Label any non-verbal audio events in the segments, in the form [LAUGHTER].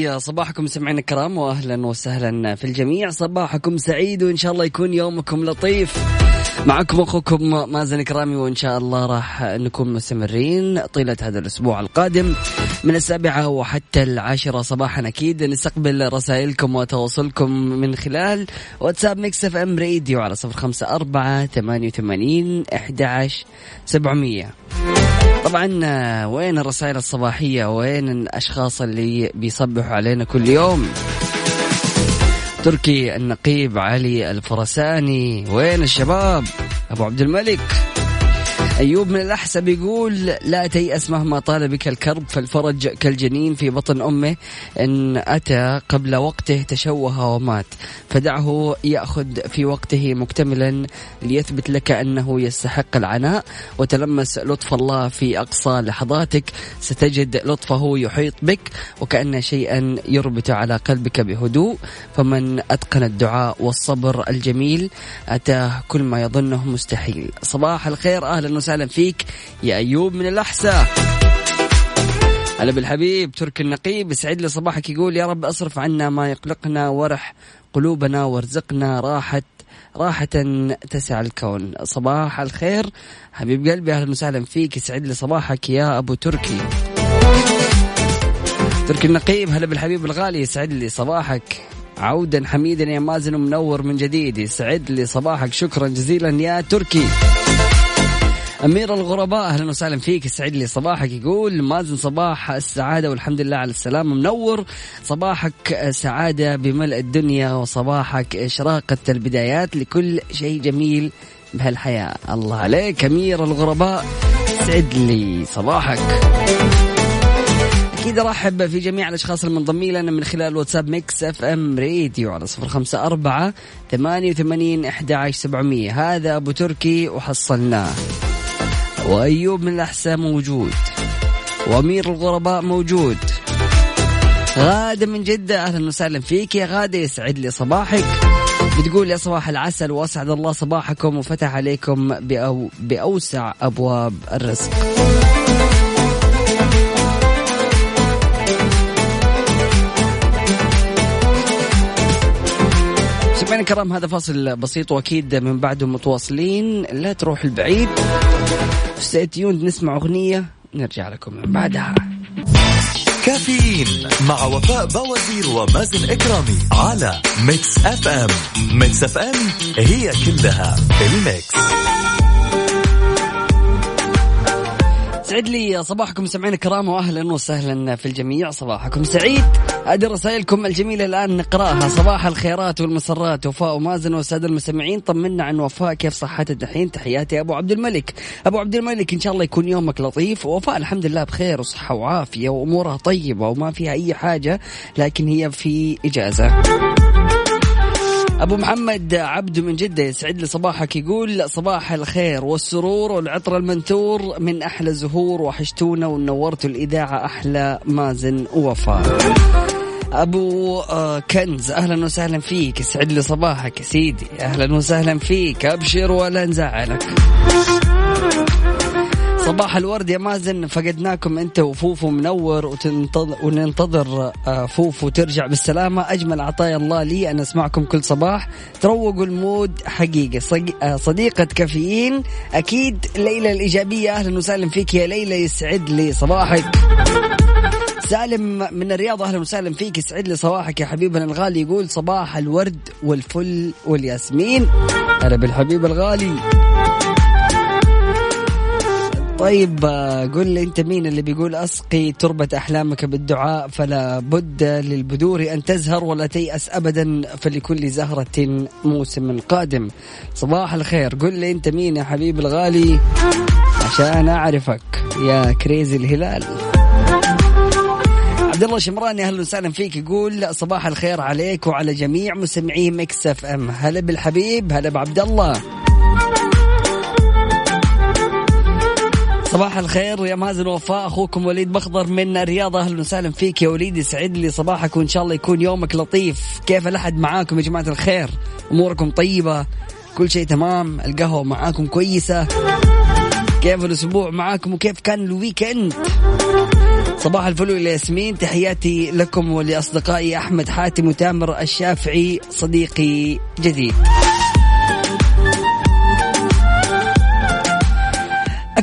لي صباحكم سمعنا الكرام واهلا وسهلا في الجميع. صباحكم سعيد وإن شاء الله يكون يومكم لطيف. معكم أخوكم مازن كرامي وإن شاء الله راح نكون مستمرين طيلة هذا الأسبوع القادم من السابعة وحتى العاشرة صباحا. أكيد نستقبل رسائلكم وتواصلكم من خلال واتساب Mix FM Radio على صفر خمسة أربعة ثمانية وثمانين إحدى عشر سبعمئه طبعا وين الرسائل الصباحية؟ وين الأشخاص اللي بيصبحوا علينا كل يوم؟ تركي النقيب علي الفرساني. وين الشباب؟ أبو عبد الملك. أيوب من الأحسب يقول لا تيأس مهما طال بك الكرب فالفرج كالجنين في بطن أمه إن أتى قبل وقته تشوه ومات. فدعه يأخذ في وقته مكتملا ليثبت لك أنه يستحق العناء. وتلمس لطف الله في أقصى لحظاتك ستجد لطفه يحيط بك وكأن شيئا يربط على قلبك بهدوء. فمن أتقن الدعاء والصبر الجميل أتاه كل ما يظنه مستحيل. صباح الخير أهلا وسهلا. فيك يا أيوب من الأحساء. هلا بالحبيب ترك النقيب يسعد لي صباحك يقول يا رب أصرف عنا ما يقلقنا ورح قلوبنا وارزقنا راحة راحة تسع الكون. صباح الخير. حبيب قلبي أهلا وسهلا فيك يسعد لي صباحك يا أبو تركي. تركي النقيب هلا بالحبيب الغالي يسعد لي صباحك. عودا حميدا يا مازن ومنور من جديد يسعد لي صباحك شكرا جزيلا يا تركي. أمير الغرباء أهلا وسهلا فيك. يسعد لي صباحك. يقول مازن صباح السعادة والحمد لله على السلامة منور صباحك سعادة بملء الدنيا وصباحك إشراقة البدايات لكل شيء جميل بهالحياة. الله عليك أمير الغرباء. سعد لي صباحك. أكيد أرحب في جميع الأشخاص المنضمين لنا من خلال واتساب Mix FM Radio على صفر خمسة أربعة ثمانية وثمانين أحد عشر سبعمية. هذا أبو تركي وحصلناه. وأيوب من الأحساء موجود. وأمير الغرباء موجود. غادة من جدة أهلا وسهلا فيك يا غادة يسعد لي صباحك. بتقول يا صباح العسل وأسعد الله صباحكم وفتح عليكم بأو بأوسع أبواب الرزق. سمعنا الكرام هذا فاصل بسيط وأكيد من بعده متواصلين. لا تروح البعيد. stay tuned نسمع أغنية نرجع لكم من بعدها. كافيين مع وفاء بوازير ومازن إكرامي على Mix FM، Mix FM هي كلها في ال mix. سعد لي صباحكم سمعين الكرام واهلا وسهلا في الجميع. صباحكم سعيد. هذه رسائلكم الجميلة الآن نقرأها. صباح الخيرات والمسرات. وفاء ومازن والساده المستمعين طمنا عن وفاء. كيف صحتها دحين تحياتي أبو عبد الملك. أبو عبد الملك إن شاء الله يكون يومك لطيف. وفاء الحمد لله بخير وصحة وعافية وأمورها طيبة وما فيها أي حاجة لكن هي في إجازة. أبو محمد عبده من جدة يسعد لي صباحك يقول صباح الخير والسرور والعطر المنثور من أحلى زهور وحشتونا ونورتوا الإذاعة أحلى مازن ووفاء أبو آه، كنز أهلا وسهلا فيك يسعد لي صباحك يا سيدي أهلا وسهلا فيك أبشر ولا نزعلك. صباح الورد يا مازن فقدناكم انت وفوفو منور وتنتظر وننتظر آه، فوفو ترجع بالسلامة. أجمل عطايا الله لي ان أسمعكم كل صباح. تروقوا ال mood حقيقة. آه، صديقة كافيين أكيد ليلى الإيجابية. أهلا وسهلا فيك يا ليلى يسعد لي صباحك. سالم من الرياض أهلا وسهلا فيك يسعد لي صباحك يا حبيبنا الغالي. يقول صباح الورد والفل والياسمين. هلا بالحبيب الغالي. طيب قل لي انت مين اللي بيقول أسقي تربة أحلامك بالدعاء؟ فلا بد للبذور أن تزهر ولا تيأس ابدا فلكل زهرة موسم قادم. صباح الخير. قل لي انت مين يا حبيبي الغالي؟ عشان أعرفك يا crazy الهلال. عبد الله شمراني أهلا وسهلا فيك. يقول صباح الخير عليك وعلى جميع مستمعي Mix FM. هلا بالحبيب هلا بعبد الله. صباح الخير يا مازن وفاء. أخوكم وليد بخضر من الرياض. أهلا وسهلا فيك يا وليد يسعد لي صباحك وإن شاء الله يكون يومك لطيف. كيف الأحد معاكم يا جماعة الخير؟ أموركم طيبة؟ كل شيء تمام؟ القهوة معاكم كويسة؟ كيف الأسبوع معاكم وكيف كان الويكند؟ صباح الفل والياسمين تحياتي لكم ولأصدقائي أحمد حاتم وتامر الشافعي صديقي جديد.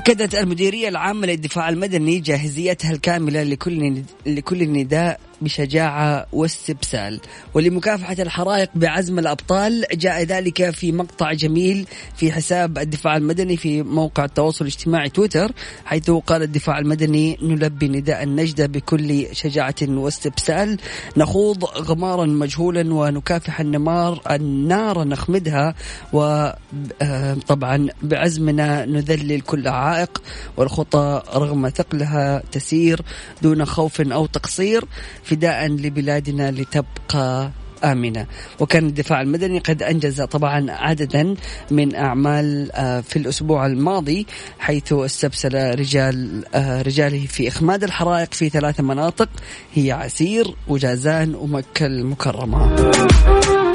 أكدت المديرية العامة للدفاع المدني جاهزيتها الكاملة لكل لكل نداء بشجاعة واستبسال. ولمكافحة الحرائق بعزم الأبطال جاء ذلك في مقطع جميل في حساب الدفاع المدني في موقع التواصل الاجتماعي تويتر حيث قال الدفاع المدني نلبي نداء النجدة بكل شجاعة واستبسال. نخوض غمارا مجهولا ونكافح النمار النار نخمدها وطبعا بعزمنا نذلل كل عائق والخطى رغم ثقلها تسير دون خوف أو تقصير. فداء لبلادنا لتبقى آمنة. وكان الدفاع المدني قد أنجز طبعا عددا من أعمال آه، في الأسبوع الماضي حيث استبسل رجال آه، رجاله في إخماد الحرائق في ثلاث مناطق هي عسير وجازان ومكة المكرمة.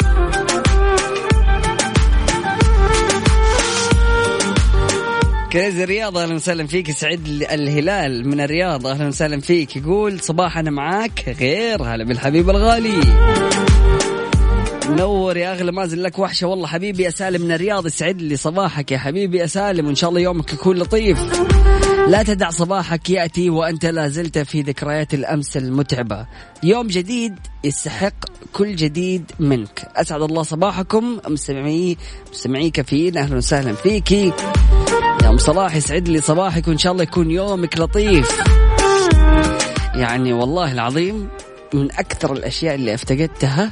كريزي الرياض أهلا وسهلا فيك. سعيد الهلال من الرياض أهلا وسهلا فيك. يقول صباح أنا معاك غير هلا بالحبيب الغالي. نور يا أغلى مازن لك وحشة. والله حبيبي يا سالم من الرياض. يسعد لي صباحك يا حبيبي يا سالم وإن شاء الله يومك يكون لطيف. لا تدع صباحك يأتي وأنت لا زلت في ذكريات الأمس المتعبة. يوم جديد يستحق كل جديد منك. أسعد الله صباحكم. مستمعي مستمعي كافيين. أهلا وسهلا فيكي. ام صلاح يسعد لي صباحك وإن شاء الله يكون يومك لطيف. يعني والله العظيم من أكثر الأشياء اللي أفتقدتها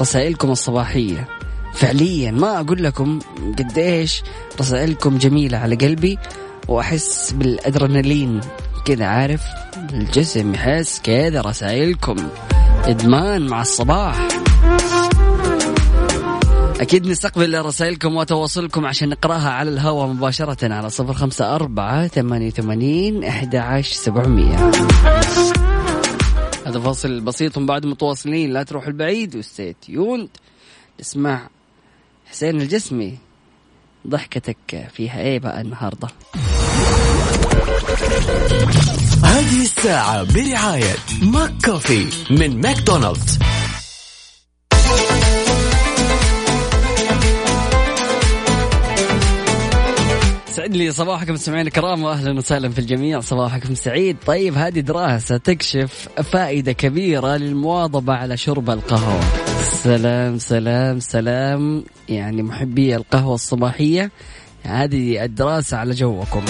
رسائلكم الصباحية. فعليا ما أقول لكم قديش رسائلكم جميلة على قلبي وأحس بالأدرينالين. كذا عارف الجسم يحس كذا رسائلكم إدمان مع الصباح. أكيد نستقبل رسائلكم وتواصلكم عشان نقرأها على الهواء مباشرة على صفر خمسة أربعة ثمانية ثمانين أحد عشر سبعمية. هذا فاصل بسيط بعد متواصلين لا تروحوا بعيد و stay tuned. نسمع حسين الجسمي ضحكتك فيها إيه بقى النهارده؟ هذه الساعة برعاية McCafé من ماكدونالدز. سعد لي صباحكم مستمعينا الكرام واهلا وسهلا في الجميع. صباحكم سعيد. طيب هذه دراسة تكشف فائدة كبيرة للمواظبة على شرب القهوة. سلام سلام سلام. يعني محبي القهوة الصباحية هذه الدراسة على جوكم.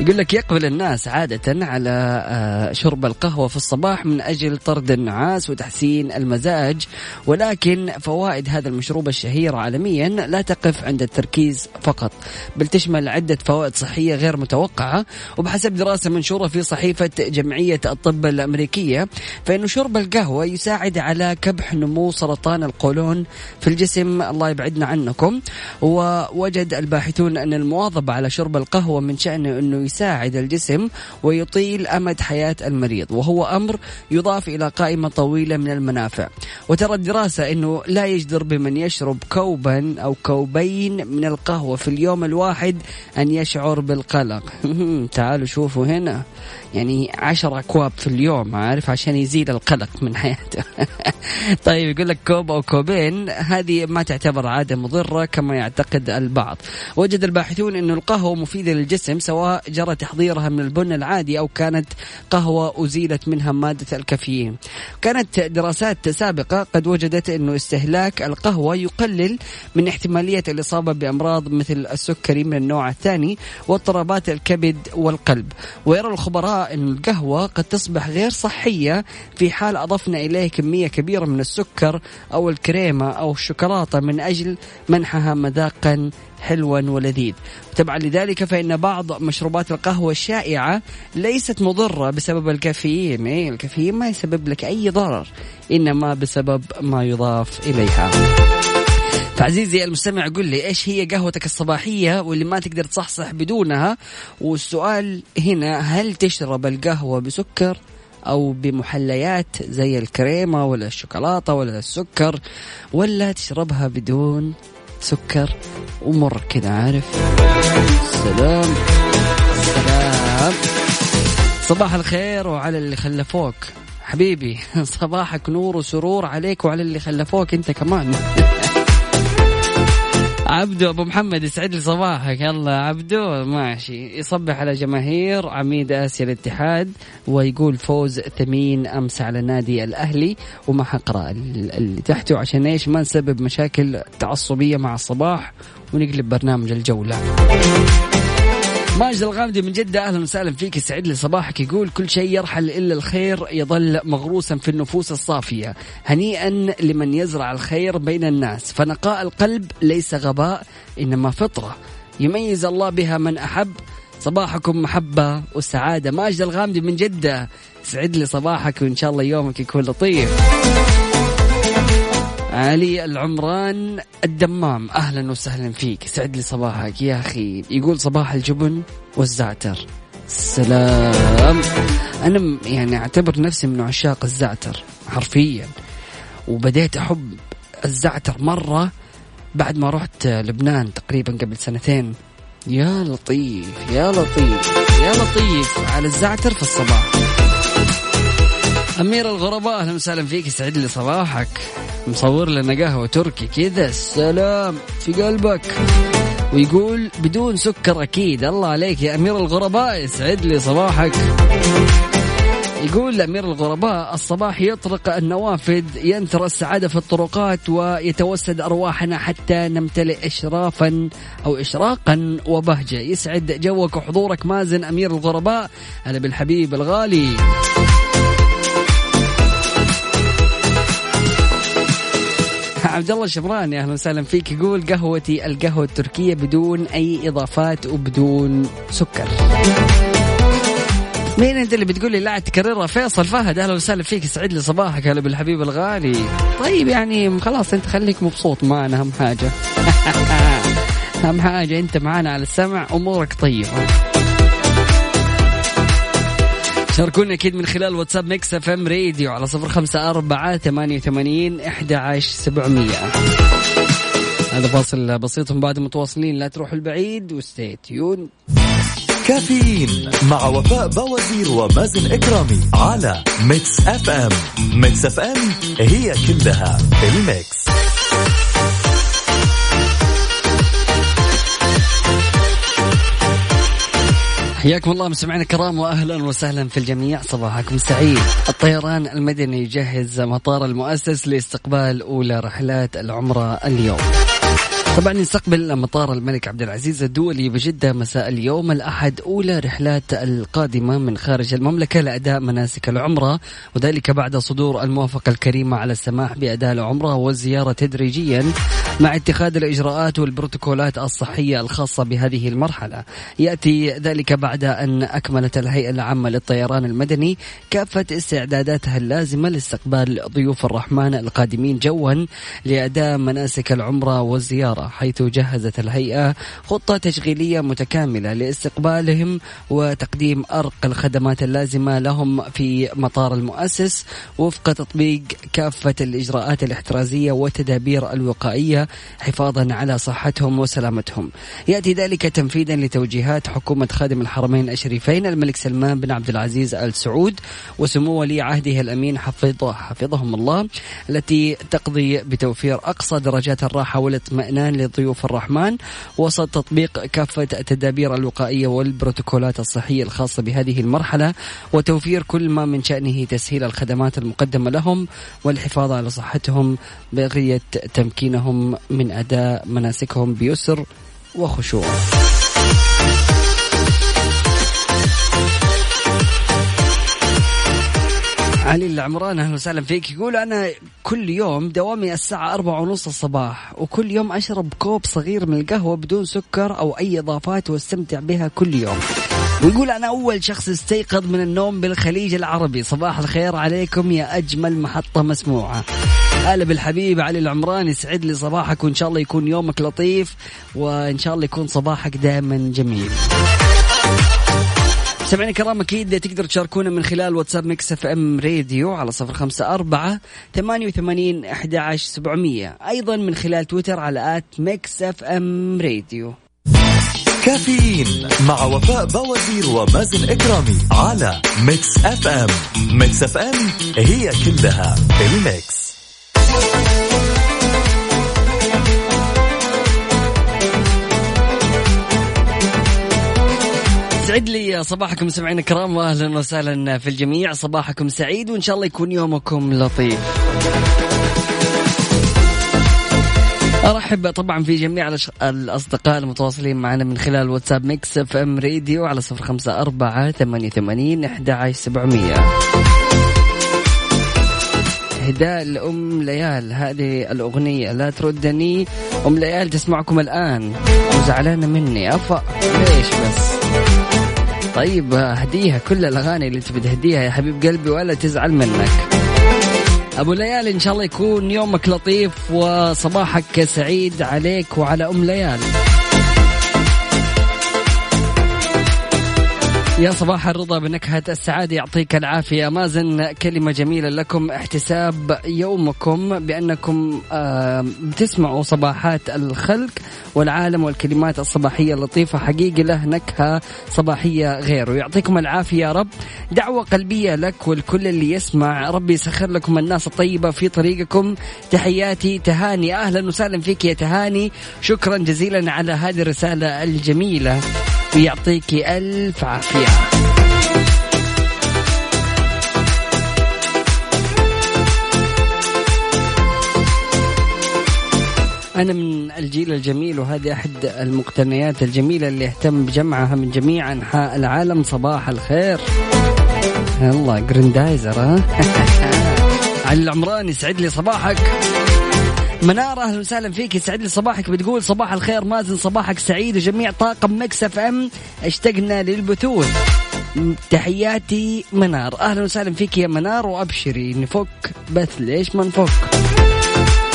يقول لك يقبل الناس عادة على آه، شرب القهوة في الصباح من أجل طرد النعاس وتحسين المزاج ولكن فوائد هذا المشروب الشهير عالميا لا تقف عند التركيز فقط بل تشمل عدة فوائد صحية غير متوقعة وبحسب دراسة منشورة في صحيفة جمعية الطب الأمريكية فإن شرب القهوة يساعد على كبح نمو سرطان القولون في الجسم الله يبعدنا عنكم ووجد الباحثون أن المواظبة على شرب القهوة من شأنه أنه يساعد الجسم ويطيل أمد حياة المريض وهو أمر يضاف إلى قائمة طويلة من المنافع. وترى الدراسة إنه لا يجدر بمن يشرب كوبا أو كوبين من القهوة في اليوم الواحد أن يشعر بالقلق. [LAUGHS] تعالوا شوفوا هنا. يعني عشر أكواب في اليوم عارف؟ عشان يزيد القلق من حياته. [LAUGHS] طيب يقول لك كوب أو كوبين هذه ما تعتبر عادة مضرة كما يعتقد البعض. وجد الباحثون أن القهوة مفيدة للجسم سواء جرى تحضيرها من البن العادي أو كانت قهوة أزيلت منها مادة الكافيين. كانت دراسات سابقة قد وجدت أنه استهلاك القهوة يقلل من احتمالية الإصابة بأمراض مثل السكري من النوع الثاني واضطرابات الكبد والقلب. ويرى الخبراء أن القهوة قد تصبح غير صحية في حال أضفنا إليه كمية كبيرة من السكر أو الكريمة أو الشوكولاتة من أجل منحها مذاقا حلوا ولذيذ. تبعا لذلك فإن بعض مشروبات القهوة الشائعة ليست مضرة بسبب الكافيين. إيه الكافيين ما يسبب لك أي ضرر إنما بسبب ما يضاف إليها. فعزيزي المستمع قل لي إيش هي قهوتك الصباحية واللي ما تقدر تصحصح بدونها؟ والسؤال هنا هل تشرب القهوة بسكر أو بمحليات زي الكريمة ولا الشوكولاتة ولا السكر ولا تشربها بدون سكر ومر كذا عارف؟ سلام. سلام. صباح الخير وعلى اللي خلفوك. حبيبي [LAUGHS] صباحك نور وسرور عليك وعلى اللي خلفوك انت كمان. عبدو أبو محمد يسعد لي صباحك. يلا عبدو ماشي. يصبح على جماهير عميد آسيا الاتحاد ويقول فوز ثمين أمس على نادي الأهلي. وما حقرأ اللي تحته عشان إيش؟ ما نسبب مشاكل تعصبية مع الصباح ونقلب برنامج الجولة. ماجد الغامدي من جدة أهلا وسهلا فيك. يسعد لي صباحك يقول كل شيء يرحل إلا الخير يظل مغروسا في النفوس الصافية. هنيئا لمن يزرع الخير بين الناس. فنقاء القلب ليس غباء إنما فطرة. يميز الله بها من أحب. صباحكم محبة وسعادة. ماجد الغامدي من جدة. سعد لي صباحك وإن شاء الله يومك يكون لطيف. علي العمران الدمام. أهلا وسهلا فيك. سعد لي صباحك يا أخي. يقول صباح الجبن والزعتر. سلام. أنا يعني أعتبر نفسي من عشاق الزعتر حرفيا. وبديت أحب الزعتر مرة بعد ما رحت لبنان تقريبا قبل سنتين. يا لطيف يا لطيف يا لطيف على الزعتر في الصباح. أمير الغرباء أهلا وسهلا فيك. يسعد لي صباحك. مصور لنا قهوة تركي كذا السلام في قلبك. ويقول بدون سكر أكيد. الله عليك يا أمير الغرباء يسعد لي صباحك. يقول أمير الغرباء الصباح يطرق النوافذ ينثر السعادة في الطرقات ويتوسد أرواحنا حتى نمتلئ إشرافا أو إشراقا وبهجة. يسعد جوك وحضورك مازن أمير الغرباء. هلا بالحبيب الغالي. عبد الله الشمراني أهلا وسهلا فيك. يقول قهوتي القهوة التركية بدون أي إضافات وبدون سكر. مين أنت اللي بتقول لي لا تكررها؟ فيصل فهد أهلا وسهلا فيك. يسعد لي صباحك هلا بالحبيب الغالي. طيب يعني خلاص أنت خليك مبسوط. معنا أهم حاجة. [LAUGHS] أهم حاجة أنت معنا على السمع أمورك طيبة. شاركونا أكيد من خلال واتساب Mix FM Radio على صفر خمسة أربعة ثمانية وثمانين إحدى عشر سبعمية. هذا فاصل بسيط بعد متواصلين. لا تروحوا بعيد و stay tuned كافيين مع وفاء بوازير ومازن إكرامي على ميكس إف إم. ميكس إف إم هي كلها ال mix. حياكم الله مستمعينا الكرام واهلا وسهلا في الجميع صباحكم سعيد. الطيران المدني يجهز مطار المؤسس لاستقبال أولى رحلات العمرة اليوم. طبعا يستقبل مطار الملك عبد العزيز الدولي بجدة مساء اليوم الأحد أولى رحلات القادمة من خارج المملكة لأداء مناسك العمرة وذلك بعد صدور الموافقة الكريمة على السماح بأداء العمرة والزيارة تدريجيا مع اتخاذ الإجراءات والبروتوكولات الصحية الخاصة بهذه المرحلة. يأتي ذلك بعد أن أكملت الهيئة العامة للطيران المدني كافة استعداداتها اللازمة لاستقبال ضيوف الرحمن القادمين جوا لأداء مناسك العمرة والزيارة. حيث جهزت الهيئة خطة تشغيلية متكاملة لاستقبالهم وتقديم أرق الخدمات اللازمة لهم في مطار المؤسس وفق تطبيق كافة الإجراءات الاحترازية والتدابير الوقائية حفاظا على صحتهم وسلامتهم. يأتي ذلك تنفيذا لتوجيهات حكومة خادم الحرمين الشريفين الملك سلمان بن عبد العزيز آل سعود وسمو ولي عهده الأمين حفظه حفظهم الله التي تقضي بتوفير أقصى درجات الراحة والإطمئنان لضيوف الرحمن وسط تطبيق كافة التدابير الوقائية والبروتوكولات الصحية الخاصة بهذه المرحلة وتوفير كل ما من شأنه تسهيل الخدمات المقدمة لهم والحفاظ على صحتهم بغية تمكينهم من أداء مناسكهم بيسر وخشوع. علي العمران أهلا وسهلا فيك. يقول أنا كل يوم دوامي الساعة أربعة ونص الصباح وكل يوم أشرب كوب صغير من القهوة بدون سكر أو أي إضافات وأستمتع بها كل يوم. ويقول أنا أول شخص استيقظ من النوم بالخليج العربي. صباح الخير عليكم يا أجمل محطة مسموعة. هلا بالحبيب علي العمران يسعد لي صباحك وإن شاء الله يكون يومك لطيف وإن شاء الله يكون صباحك دائما جميل. سمعنا كرام أكيد تقدر تشاركونا من خلال واتساب Mix FM Radio على صفر خمسة أربعة ثمانية وثمانين أحد عشر سبعمية. أيضا من خلال تويتر على at Mix FM Radio. كافيين مع وفاء بوازير ومازن إكرامي على Mix FM. Mix FM هي كلها ال mix. يسعد لي صباحكم سمعين الكرام واهلا وسهلا في الجميع. صباحكم سعيد وإن شاء الله يكون يومكم لطيف. أرحب طبعا في جميع الأصدقاء المتواصلين معنا من خلال واتساب Mix FM Radio على صفر خمسة أربعة ثمانية ثمانين أحد عشر سبعمية. إهداء لأم ليال. هذه الأغنية لا تردني. أم ليال تسمعكم الآن. وزعلانة مني. أفا. ليش بس؟ طيب هديها كل الأغاني اللي تبي تهديها يا حبيب قلبي ولا تزعل منك. أبو ليال إن شاء الله يكون يومك لطيف وصباحك سعيد عليك وعلى أم ليال. يا صباح الرضا بنكهة السعادة يعطيك العافية. مازن كلمة جميلة لكم. احتساب يومكم بأنكم بتسمعوا صباحات الخلق والعالم والكلمات الصباحية اللطيفة. حقيقة له نكهة صباحية غيره. يعطيكم العافية يا رب. دعوة قلبية لك والكل اللي يسمع. ربي يسخر لكم الناس الطيبة في طريقكم. تحياتي تهاني. أهلا وسهلا فيك يا تهاني. شكرا جزيلا على هذه الرسالة الجميلة. ويعطيك ألف عافية. أنا من الجيل الجميل وهذه أحد المقتنيات الجميلة اللي اهتم بجمعها من جميع أنحاء العالم. صباح الخير. الله جريندايزر ها؟ [LAUGHS] علي العمران يسعد لي صباحك. منار أهلا وسهلا فيك. يسعد لي صباحك بتقول صباح الخير مازن صباحك سعيد وجميع طاقم Mix FM. اشتقنا للبثوث تحياتي منار. أهلا وسهلا فيك يا منار وأبشري نفك. بث ليش ما نفك؟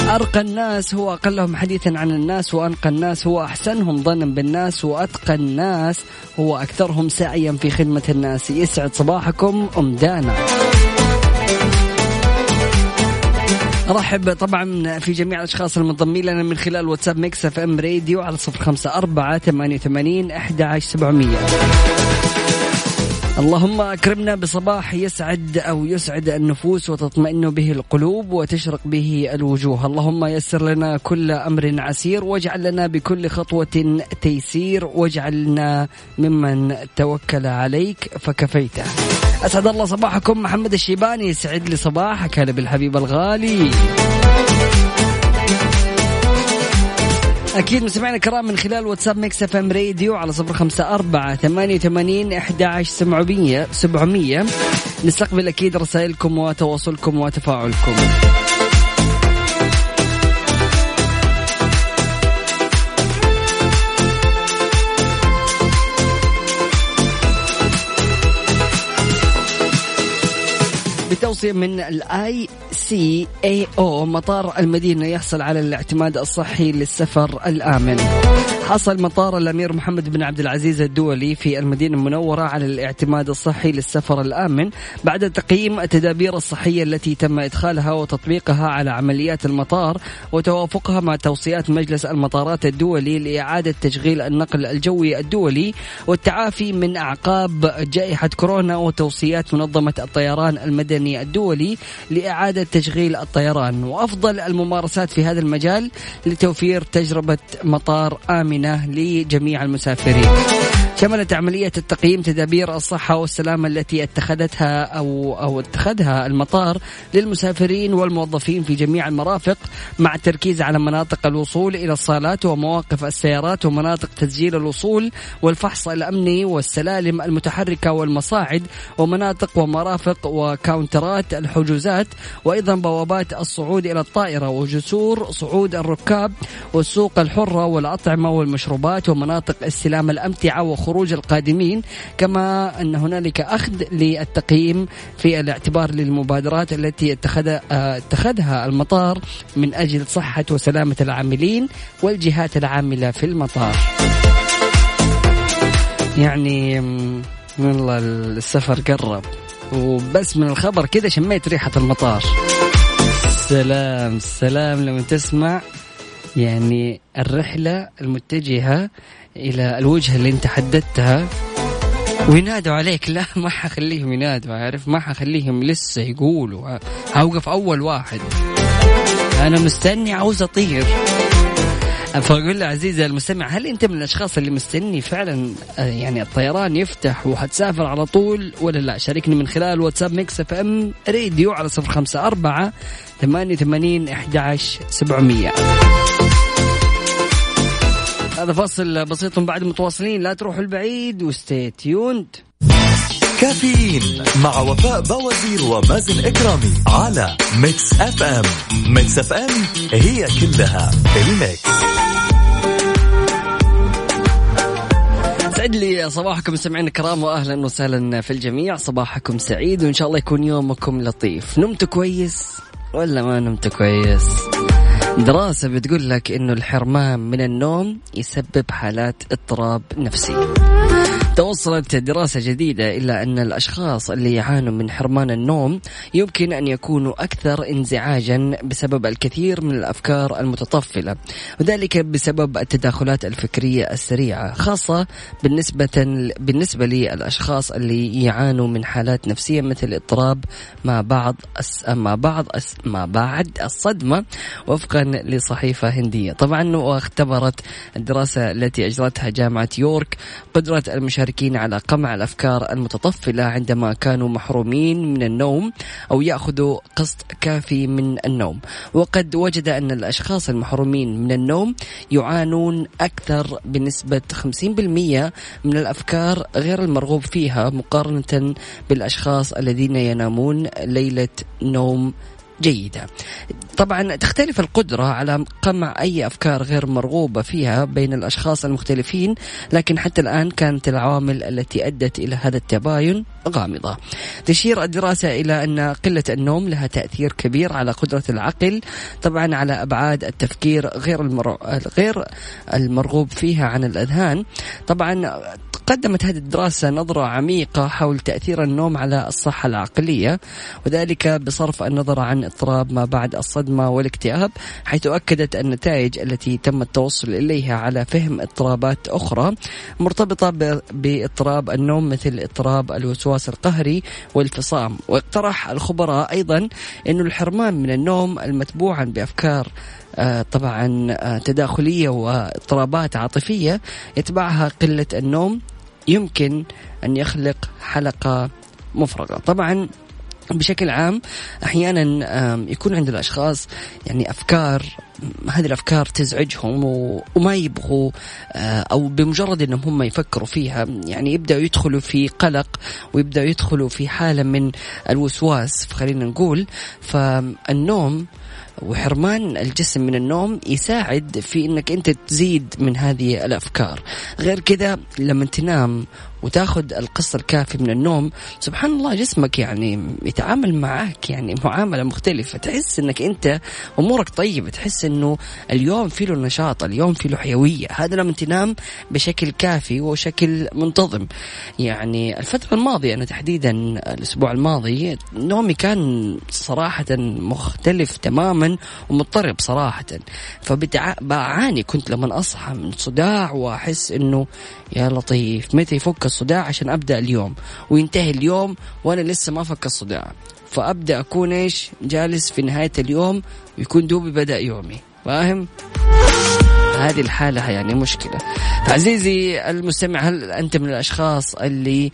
أرقى الناس هو أقلهم حديثا عن الناس وأنقى الناس هو أحسنهم ظنا بالناس وأتقى الناس هو أكثرهم سعيا في خدمة الناس. يسعد صباحكم أم دانا. ارحب طبعا في جميع الأشخاص المنضمين لنا من خلال واتساب Mix FM Radio على صفر خمسة أربعة ثمانية وثمانين أحد عشر سبعمية. اللهم أكرمنا بصباح يسعد أو يسعد النفوس وتطمئن به القلوب وتشرق به الوجوه، اللهم يسر لنا كل أمر عسير واجعل لنا بكل خطوة تيسير واجعلنا ممن توكل عليك فكفيته. أسعد الله صباحكم محمد الشيباني يسعد لي صباحك هلا بالحبيب الغالي. أكيد مستمعينا الكرام من خلال واتساب Mix FM Radio على صفر خمسة أربعة ثمانية وثمانين أحد عشر سبعمية سبعمية. نستقبل أكيد رسائلكم وتواصلكم وتفاعلكم. بتوصية من الاي سي اي أو مطار المدينة يحصل على الاعتماد الصحي للسفر الآمن. حصل مطار الأمير محمد بن عبد العزيز الدولي في المدينة المنورة على الاعتماد الصحي للسفر الآمن بعد تقييم التدابير الصحية التي تم إدخالها وتطبيقها على عمليات المطار وتوافقها مع توصيات مجلس المطارات الدولي لإعادة تشغيل النقل الجوي الدولي والتعافي من أعقاب جائحة كورونا وتوصيات منظمة الطيران المدني الدولي لإعادة تشغيل الطيران. وأفضل الممارسات في هذا المجال لتوفير تجربة مطار آمنة لجميع المسافرين. شملت عملية التقييم تدابير الصحة والسلامة التي اتخذتها أو أو اتخذها المطار للمسافرين والموظفين في جميع المرافق مع التركيز على مناطق الوصول إلى الصالات ومواقف السيارات ومناطق تسجيل الوصول والفحص الأمني والسلالم المتحركة والمصاعد ومناطق ومرافق وكاونترات الحجوزات وأيضا بوابات الصعود إلى الطائرة وجسور صعود الركاب والسوق الحرة والأطعمة والمشروبات ومناطق استلام الأمتعة وخروج القادمين كما أن هنالك أخذ للتقييم في الاعتبار للمبادرات التي اتخذ اتخذها المطار من أجل صحة وسلامة العاملين والجهات العاملة في المطار. يعني والله السفر قرب. وبس من الخبر كذا شميت ريحة المطار. سلام سلام لما تسمع. يعني الرحلة المتجهة إلى الوجهة اللي أنت حددتها. وينادوا عليك. [LAUGHS] لا ما حخليهم ينادوا عارف؟ ما حخليهم لسه يقولوا. هوقف أول واحد. أنا مستني عاوز أطير. فأقول له عزيزي المستمع هل أنت من الأشخاص اللي مستني فعلا آه، يعني الطيران يفتح وحتسافر على طول ولا لا؟ شاركني من خلال واتساب Mix FM Radio على صفر خمسة أربعة ثمانية وثمانين أحد سبعمية. هذا فصل بسيط بعد متواصلين لا تروحوا البعيد و stay tuned كافيين مع وفاء بوازير ومازن إكرامي على Mix FM. Mix FM it's all in the mix. يسعد لي صباحكم مستمعينا الكرام واهلا وسهلا في الجميع. صباحكم سعيد وإن شاء الله يكون يومكم لطيف. نمتوا كويس ولا ما نمتوا كويس؟ دراسة بتقول لك إنه الحرمان من النوم يسبب حالات اضطراب نفسي. توصلت دراسة جديدة إلى أن الأشخاص اللي يعانوا من حرمان النوم يمكن أن يكونوا أكثر انزعاجا بسبب الكثير من الأفكار المتطفلة وذلك بسبب التداخلات الفكرية السريعة خاصة بالنسبة بالنسبة للأشخاص اللي يعانوا من حالات نفسية مثل اضطراب ما بعض ما بعض ما بعد الصدمة وفقا لصحيفة هندية. طبعا واختبرت الدراسة التي أجرتها جامعة يورك قدرة المشاركين المشاركين على قمع الأفكار المتطفلة عندما كانوا محرومين من النوم أو يأخذوا قسط كافي من النوم. وقد وجد أن الأشخاص المحرومين من النوم يعانون أكثر بنسبة 50% من الأفكار غير المرغوب فيها مقارنة بالأشخاص الذين ينامون ليلة نوم جيدة. طبعا تختلف القدرة على قمع أي أفكار غير مرغوبة فيها بين الأشخاص المختلفين لكن حتى الآن كانت العوامل التي أدت إلى هذا التباين غامضة. تشير الدراسة إلى أن قلة النوم لها تأثير كبير على قدرة العقل طبعا على أبعاد التفكير غير غير المرغوب فيها عن الأذهان. طبعا قدمت هذه الدراسة نظرة عميقة حول تأثير النوم على الصحة العقلية وذلك بصرف النظر عن اضطراب ما بعد الصدمة والاكتئاب حيث أكدت النتائج التي تم التوصل إليها على فهم اضطرابات أخرى مرتبطة باضطراب النوم مثل اضطراب الوسواس القهري والفصام. واقترح الخبراء أيضا أن الحرمان من النوم المتبوعا بأفكار آه، طبعا آه، تداخلية واضطرابات عاطفية يتبعها قلة النوم يمكن أن يخلق حلقة مفرغة. طبعا بشكل عام أحيانا يكون عند الأشخاص يعني أفكار هذه الأفكار تزعجهم وما يبغوا آه، أو بمجرد إنهم هم يفكروا فيها يعني يبدأوا يدخلوا في قلق ويبدأوا يدخلوا في حالة من الوسواس خلينا نقول. فالنوم وحرمان الجسم من النوم يساعد في إنك أنت تزيد من هذه الأفكار. غير كذا لما تنام وتاخذ القسط الكافي من النوم. سبحان الله جسمك يعني يتعامل معك يعني معاملة مختلفة. تحس إنك أنت أمورك طيبة. تحس إنه اليوم في له نشاط اليوم في له حيوية. هذا لما تنام بشكل كافي وشكل منتظم. يعني الفترة الماضية أنا تحديدا الأسبوع الماضي نومي كان صراحة مختلف تماما ومضطرب صراحة. فبعاني كنت لما أصحى من صداع وأحس إنه يا لطيف متى يفك الصداع عشان أبدأ اليوم. وينتهي اليوم وأنا لسه ما فك الصداع. فأبدأ أكون إيش؟ جالس في نهاية اليوم ويكون دوبي بدأ يومي. فاهم؟ هذه الحالة يعني مشكلة. عزيزي المستمع هل أنت من الأشخاص اللي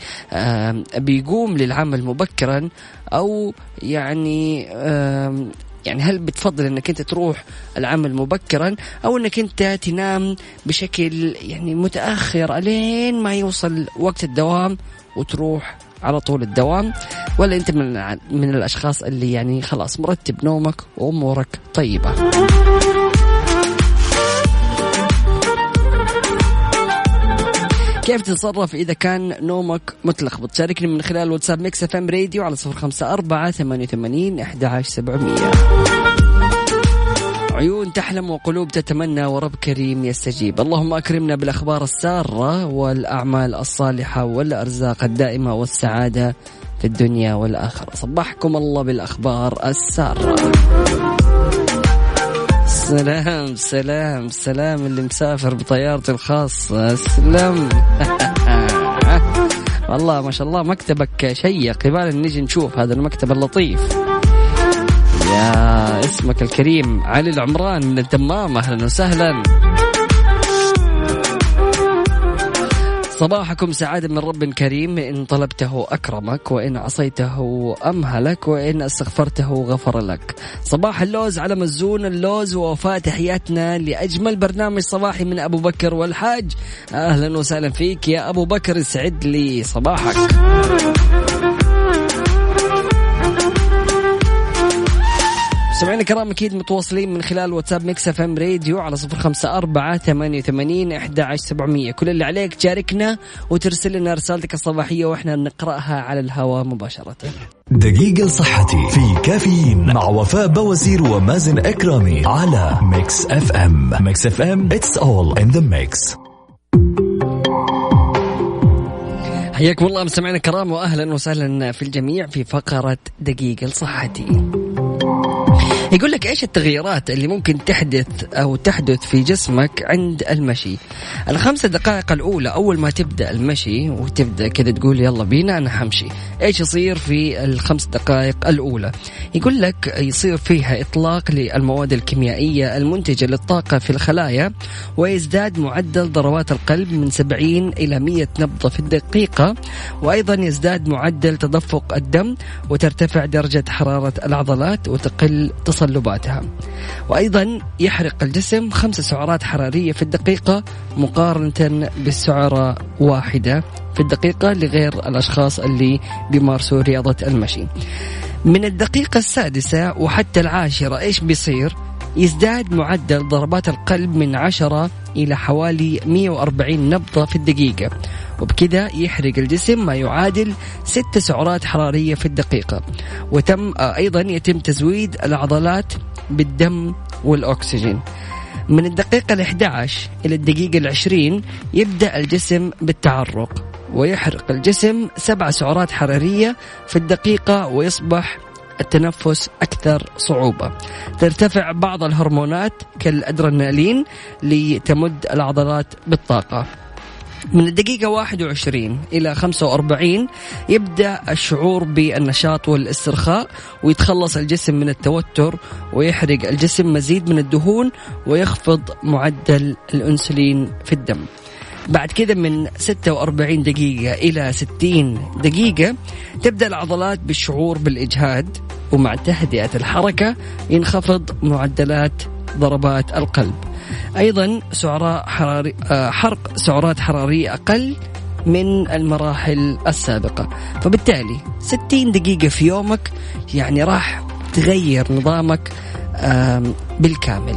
بيقوم للعمل مبكرا؟ أو يعني يعني هل بتفضل إنك أنت تروح العمل مبكرا أو إنك أنت تنام بشكل يعني متأخر الين ما يوصل وقت الدوام وتروح على طول الدوام؟ ولا أنت من من الأشخاص اللي يعني خلاص مرتب نومك وأمورك طيبة؟ كيف تتصرف إذا كان نومك متلخبط؟ شاركني من خلال واتساب Mix FM Radio على صفر خمسة أربعة ثمانية وثمانين أحد عشر سبعمية. عيون تحلم وقلوب تتمنى ورب كريم يستجيب. اللهم أكرمنا بالأخبار السارة والأعمال الصالحة والأرزاق الدائمة والسعادة في الدنيا والآخرة. صبحكم الله بالأخبار السارة. سلام سلام سلام اللي مسافر بطيارته الخاصة. سلام. [LAUGHS] والله ما شاء الله مكتبك شيق. يبغى نجي نشوف هذا المكتب اللطيف. يا اسمك الكريم علي العمران من الدمام. أهلا وسهلا. صباحكم سعادة من رب كريم. إن طلبته أكرمك وإن عصيته أمهلك وإن استغفرته غفر لك. صباح اللوز على مزون اللوز ووفاء تحياتنا لأجمل برنامج صباحي من أبو بكر والحاج. أهلا وسهلا فيك يا أبو بكر يسعد لي صباحك. سمعنا كرام أكيد متواصلين من خلال واتساب Mix FM Radio على صفر خمسة أربعة ثمانية وثمانين عشر سبعمية. كل اللي عليك تشاركنا وترسل لنا رسالتك الصباحية وإحنا نقرأها على الهواء مباشرة. دقيقة صحتي في كافيين مع وفاء بوازير ومازن إكرامي على Mix FM. Mix FM it's all in the mix. حياكم الله مستمعينا الكرام واهلا وسهلا في الجميع في فقرة دقيقة لصحتي. يقول لك إيش التغييرات اللي ممكن تحدث أو تحدث في جسمك عند المشي؟ الخمس دقائق الأولى أول ما تبدأ المشي وتبدأ كذا تقول يلا بينا أنا حمشي. إيش يصير في الخمس دقائق الأولى؟ يقول لك يصير فيها إطلاق للمواد الكيميائية المنتجة للطاقة في الخلايا ويزداد معدل ضربات القلب من 70 إلى 100 نبضة في الدقيقة وأيضا يزداد معدل تدفق الدم وترتفع درجة حرارة العضلات وتقل تصلباتها. وأيضا يحرق الجسم خمس سعرات حرارية في الدقيقة مقارنة بالسعرة واحدة في الدقيقة لغير الأشخاص اللي بيمارسوا رياضة المشي. من الدقيقة السادسة وحتى العاشرة إيش بيصير؟ يزداد معدل ضربات القلب من عشرة إلى حوالي 140 نبضة في الدقيقة. وبكذا يحرق الجسم ما يعادل ست سعرات حرارية في الدقيقة. وتم آه، أيضا يتم تزويد العضلات بالدم والأكسجين. من الدقيقة ال11 إلى الدقيقة العشرين يبدأ الجسم بالتعرق ويحرق الجسم سبع سعرات حرارية في الدقيقة ويصبح التنفس أكثر صعوبة. ترتفع بعض الهرمونات كالأدرينالين لتمد العضلات بالطاقة. من الدقيقة 21 إلى 45 يبدأ الشعور بالنشاط والاسترخاء ويتخلص الجسم من التوتر ويحرق الجسم مزيد من الدهون ويخفض معدل الأنسولين في الدم. بعد كذا من 46 دقيقة إلى 60 دقيقة تبدأ العضلات بالشعور بالإجهاد ومع تهدئة الحركة ينخفض معدلات ضربات القلب. أيضا سعراء حراري آه، حرق سعرات حرارية أقل من المراحل السابقة. فبالتالي 60 دقيقة في يومك يعني راح تغير نظامك بالكامل.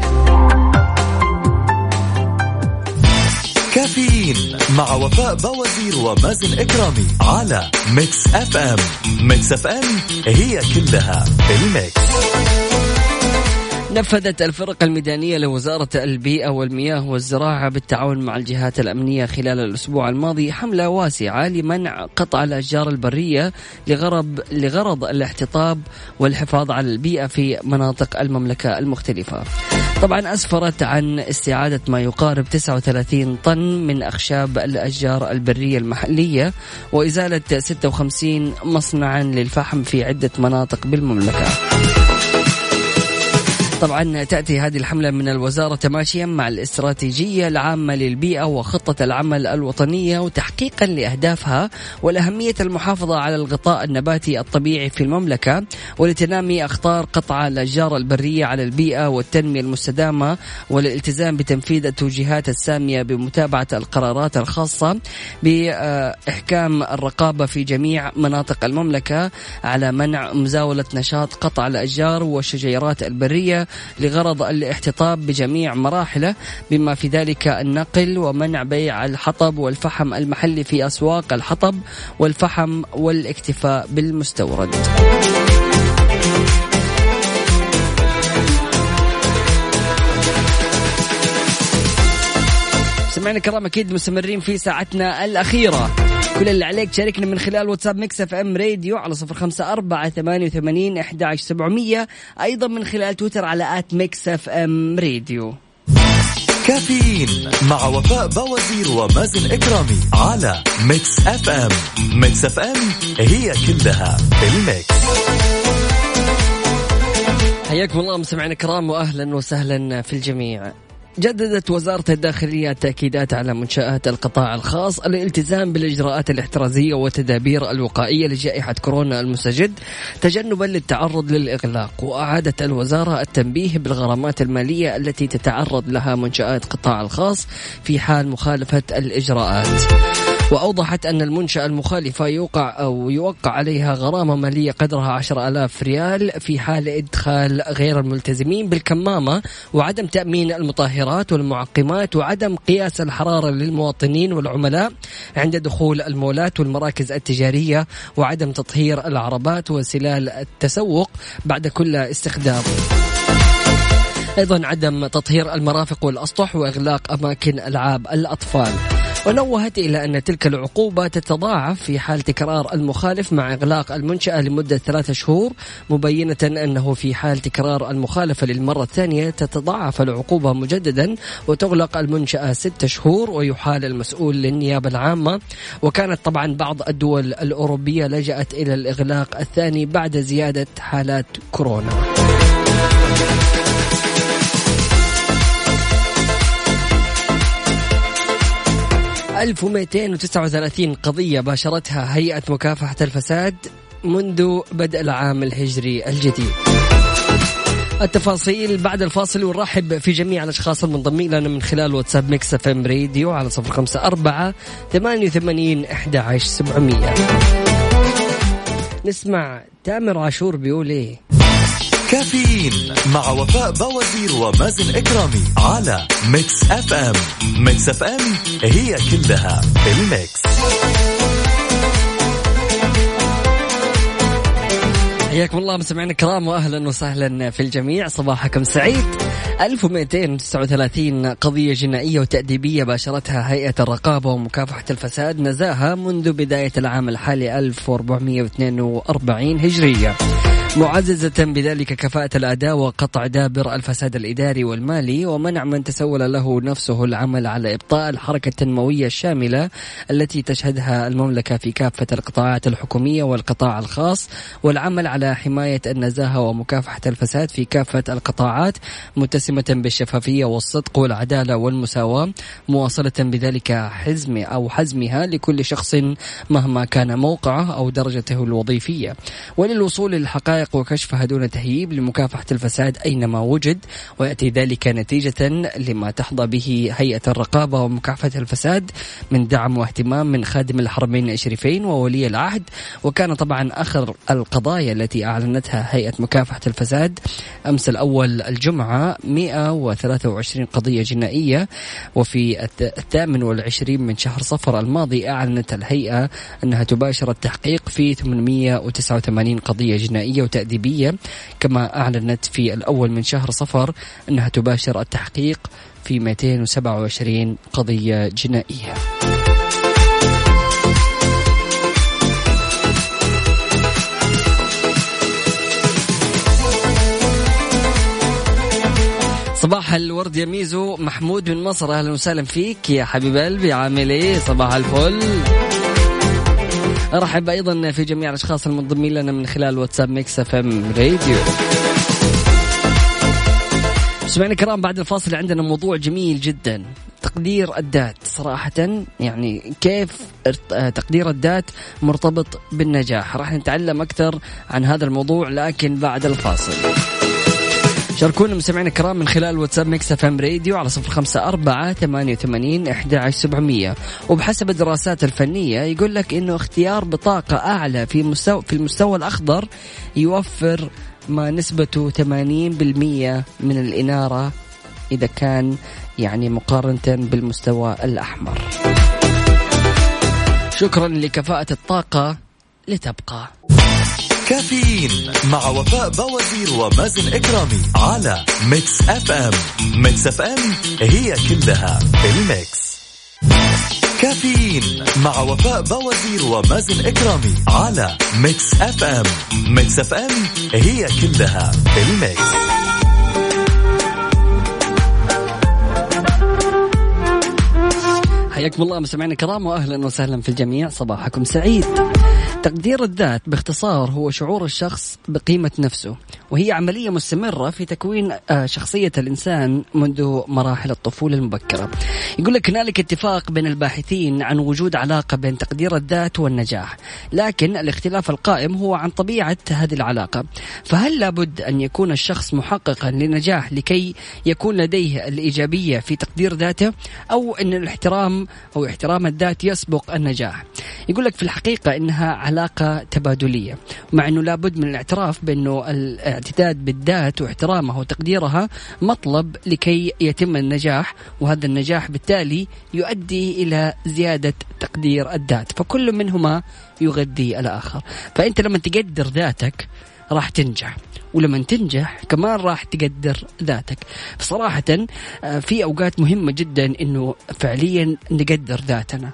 كافيين مع وفاء بوازير ومازن إكرامي على Mix FM Mix FM it's all in the mix نفذت الفرق الميدانية لوزارة البيئة والمياه والزراعة بالتعاون مع الجهات الأمنية خلال الأسبوع الماضي حملة واسعة لمنع قطع الأشجار البرية لغرض لغرض الاحتطاب والحفاظ على البيئة في مناطق المملكة المختلفة. طبعا أسفرت عن استعادة ما يقارب 39 طن من أخشاب الأشجار البرية المحلية وإزالة 56 مصنعا للفحم في عدة مناطق بالمملكة. طبعا تأتي هذه الحملة من الوزارة تماشيا مع الاستراتيجية العامة للبيئة وخطة العمل الوطنية وتحقيقا لأهدافها والأهمية المحافظة على الغطاء النباتي الطبيعي في المملكة ولتنامي أخطار قطع الأشجار البرية على البيئة والتنمية المستدامة والالتزام بتنفيذ التوجيهات السامية بمتابعة القرارات الخاصة بإحكام الرقابة في جميع مناطق المملكة على منع مزاولة نشاط قطع الأشجار والشجيرات البرية لغرض الاحتطاب بجميع مراحله بما في ذلك النقل ومنع بيع الحطب والفحم المحلي في أسواق الحطب والفحم والاكتفاء بالمستورد. سمعنا الكرام أكيد مستمرين في ساعتنا الأخيرة. كل اللي عليك تشاركنا من خلال واتساب Mix FM Radio على صفر خمسة أربعة ثمانية وثمانين أحد عشر سبعمية. أيضا من خلال تويتر على at Mix FM Radio. كافيين مع وفاء بوازير ومازن إكرامي على Mix FM. Mix FM it's all in the mix. حياكم الله مستمعينا الكرام واهلا وسهلا في الجميع. جددت وزارة الداخلية التأكيدات على منشآت القطاع الخاص الالتزام بالإجراءات الاحترازية والتدابير الوقائية لجائحة كورونا المستجد تجنبا للتعرض للإغلاق. وأعادت الوزارة التنبيه بالغرامات المالية التي تتعرض لها منشآت القطاع الخاص في حال مخالفة الإجراءات. وأوضحت أن المنشأة المخالفة يوقع أو يوقع عليها غرامة مالية قدرها عشر ألاف ريال في حال إدخال غير الملتزمين بالكمامة وعدم تأمين المطهرات والمعقمات وعدم قياس الحرارة للمواطنين والعملاء عند دخول المولات والمراكز التجارية وعدم تطهير العربات وسلال التسوق بعد كل استخدام. أيضا عدم تطهير المرافق والأسطح وإغلاق أماكن ألعاب الأطفال. ونوهت إلى أن تلك العقوبة تتضاعف في حال تكرار المخالف مع إغلاق المنشأة لمدة ثلاثة شهور مبينة أنه في حال تكرار المخالفة للمرة الثانية تتضاعف العقوبة مجددا وتغلق المنشأة ستة شهور ويحال المسؤول للنيابة العامة. وكانت طبعا بعض الدول الأوروبية لجأت إلى الإغلاق الثاني بعد زيادة حالات كورونا. 1239 قضية باشرتها هيئة مكافحة الفساد منذ بدء العام الهجري الجديد. التفاصيل بعد الفاصل ونرحب في جميع الأشخاص المنضمين لنا من خلال واتساب Mix FM Radio على صفر خمسة أربعة ثمانية وثمانين إحدى عشر سبعمية. نسمع تامر عاشور بيقول إيه؟ كافيين مع وفاء بوازير ومازن إكرامي على Mix FM. Mix FM it's all in the الميكس. حياكم الله مستمعينا الكرام واهلا وسهلا في الجميع. صباحكم سعيد. 1239 قضية جنائية وتأديبية باشرتها هيئة الرقابة ومكافحة الفساد نزاهة منذ بداية العام الحالي 1442 هجرية. معززة بذلك كفاءة الأداء وقطع دابر الفساد الإداري والمالي ومنع من تسول له نفسه العمل على إبطاء الحركة التنموية الشاملة التي تشهدها المملكة في كافة القطاعات الحكومية والقطاع الخاص والعمل على حماية النزاهة ومكافحة الفساد في كافة القطاعات متسمة بالشفافية والصدق والعدالة والمساواة مواصلة بذلك حزم أو حزمها لكل شخص مهما كان موقعه أو درجته الوظيفية. وللوصول للحقائق الحقائق وكشفها دون تهييب لمكافحة الفساد أينما وجد ويأتي ذلك نتيجة لما تحظى به هيئة الرقابة ومكافحة الفساد من دعم واهتمام من خادم الحرمين الشريفين وولي العهد. وكان طبعا آخر القضايا التي أعلنتها هيئة مكافحة الفساد أمس الأول الجمعة 123 قضية جنائية. وفي الثامن والعشرين من شهر صفر الماضي أعلنت الهيئة أنها تباشر التحقيق في 889 قضية جنائية وتأديبية كما أعلنت في الأول من شهر صفر أنها تباشر التحقيق في 227 قضية جنائية. صباح الورد يا ميزو. محمود من مصر أهلا وسهلا فيك يا حبيب قلبي. عامل إيه؟ صباح الفل. ارحب أيضا في جميع الأشخاص المنضمين لنا من خلال واتساب Mix FM Radio. سمعنا الكرام بعد الفاصل عندنا موضوع جميل جدا. تقدير الذات صراحة يعني كيف تقدير الذات مرتبط بالنجاح؟ راح نتعلم أكثر عن هذا الموضوع لكن بعد الفاصل. شاركونا مستمعينا الكرام من خلال واتساب Mix FM Radio على صفر خمسة أربعة ثمانية وثمانين أحد سبعمية. وبحسب الدراسات الفنية يقول لك إنه اختيار بطاقة أعلى في مستوى في المستوى الأخضر يوفر ما نسبته 80% من الإنارة إذا كان يعني مقارنة بالمستوى الأحمر. شكرا لكفاءة الطاقة لتبقى. كافيين مع وفاء بوازير ومازن إكرامي على Mix FM. Mix FM it's all in the mix. كافيين مع وفاء بوازير ومازن إكرامي على Mix FM. Mix FM it's all in the mix. حياكم الله مستمعينا الكرام واهلا وسهلا في الجميع. صباحكم سعيد. تقدير الذات باختصار هو شعور الشخص بقيمة نفسه. وهي عملية مستمرة في تكوين آه، شخصية الإنسان منذ مراحل الطفولة المبكرة. يقول لك هنالك اتفاق بين الباحثين عن وجود علاقة بين تقدير الذات والنجاح لكن الاختلاف القائم هو عن طبيعة هذه العلاقة. فهل لابد أن يكون الشخص محققا لنجاح لكي يكون لديه الإيجابية في تقدير ذاته أو أن الاحترام أو احترام الذات يسبق النجاح؟ يقول لك في الحقيقة إنها علاقة تبادلية مع أنه لابد من الاعتراف بأنه الاعتداد بالذات واحترامها وتقديرها مطلب لكي يتم النجاح وهذا النجاح بالتالي يؤدي إلى زيادة تقدير الذات فكل منهما يغذي الآخر. فأنت لما تقدر ذاتك راح تنجح ولما تنجح كمان راح تقدر ذاتك. فصراحة آه، في أوقات مهمة جدا أنه فعليا نقدر ذاتنا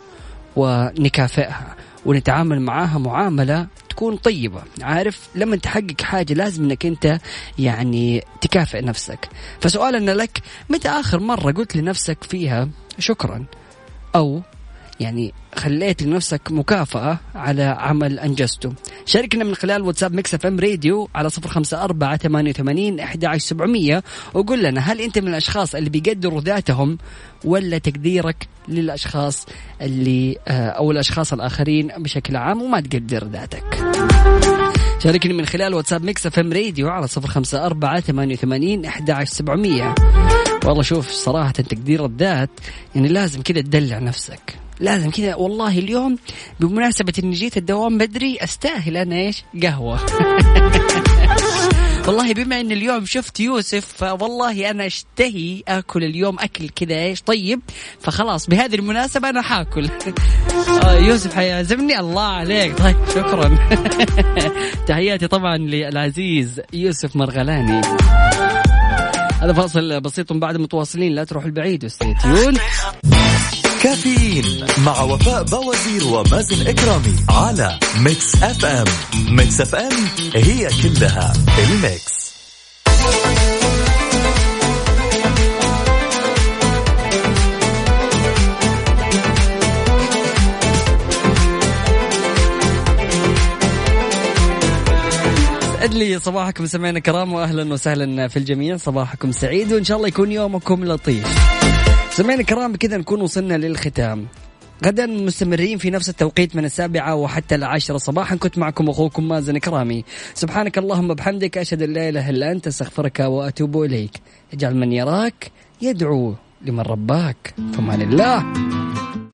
ونكافئها ونتعامل معاها معاملة تكون طيبة عارف؟ لما تحقق حاجة لازم إنك أنت يعني تكافئ نفسك. فسؤالنا لك متى آخر مرة قلت لنفسك فيها شكرا؟ أو يعني خليت لنفسك مكافأة على عمل أنجزته. شاركنا من خلال واتساب Mix FM Radio على صفر خمسة أربعة ثمانية وثمانين أحد سبعمية. وقول لنا هل أنت من الأشخاص اللي بيقدروا ذاتهم ولا تقديرك للأشخاص اللي آه، أو الأشخاص الآخرين بشكل عام وما تقدر ذاتك؟ شاركني من خلال واتساب Mix FM Radio على صفر خمسة أربعة ثمانية وثمانين أحد سبعمية. والله شوف صراحة تقدير الذات يعني لازم كذا تدلع نفسك. لازم كذا. والله اليوم بمناسبة إني جيت الدوام بدري أستاهل أنا إيش؟ قهوة. [LAUGHS] والله بما إن اليوم شفت يوسف فوالله أنا أشتهي آكل اليوم أكل كذا إيش؟ طيب فخلاص بهذه المناسبة أنا حاكل. [LAUGHS] آه، يوسف حيعزمني؟ الله عليك. طيب شكرا. [LAUGHS] تحياتي طبعا للعزيز يوسف مرغلاني. هذا فاصل بسيط بعد متواصلين لا تروحوا البعيد و stay tuned كافيين مع وفاء بوازير ومازن إكرامي على Mix FM. Mix FM هي كلها ال mix. يسعد لي صباحكم سمعنا كرام واهلا وسهلا في الجميع. صباحكم سعيد وإن شاء الله يكون يومكم لطيف. سمعنا الكرام بكذا نكون وصلنا للختام. غدا مستمرين في نفس التوقيت من السابعة وحتى العاشرة. صباحا كنت معكم أخوكم مازن كرامي سبحانك اللهم بحمدك أشهد أن لا إله إلا أنت أستغفرك وأتوب إليك. اجعل من يراك يدعو لمن رباك. فمان الله.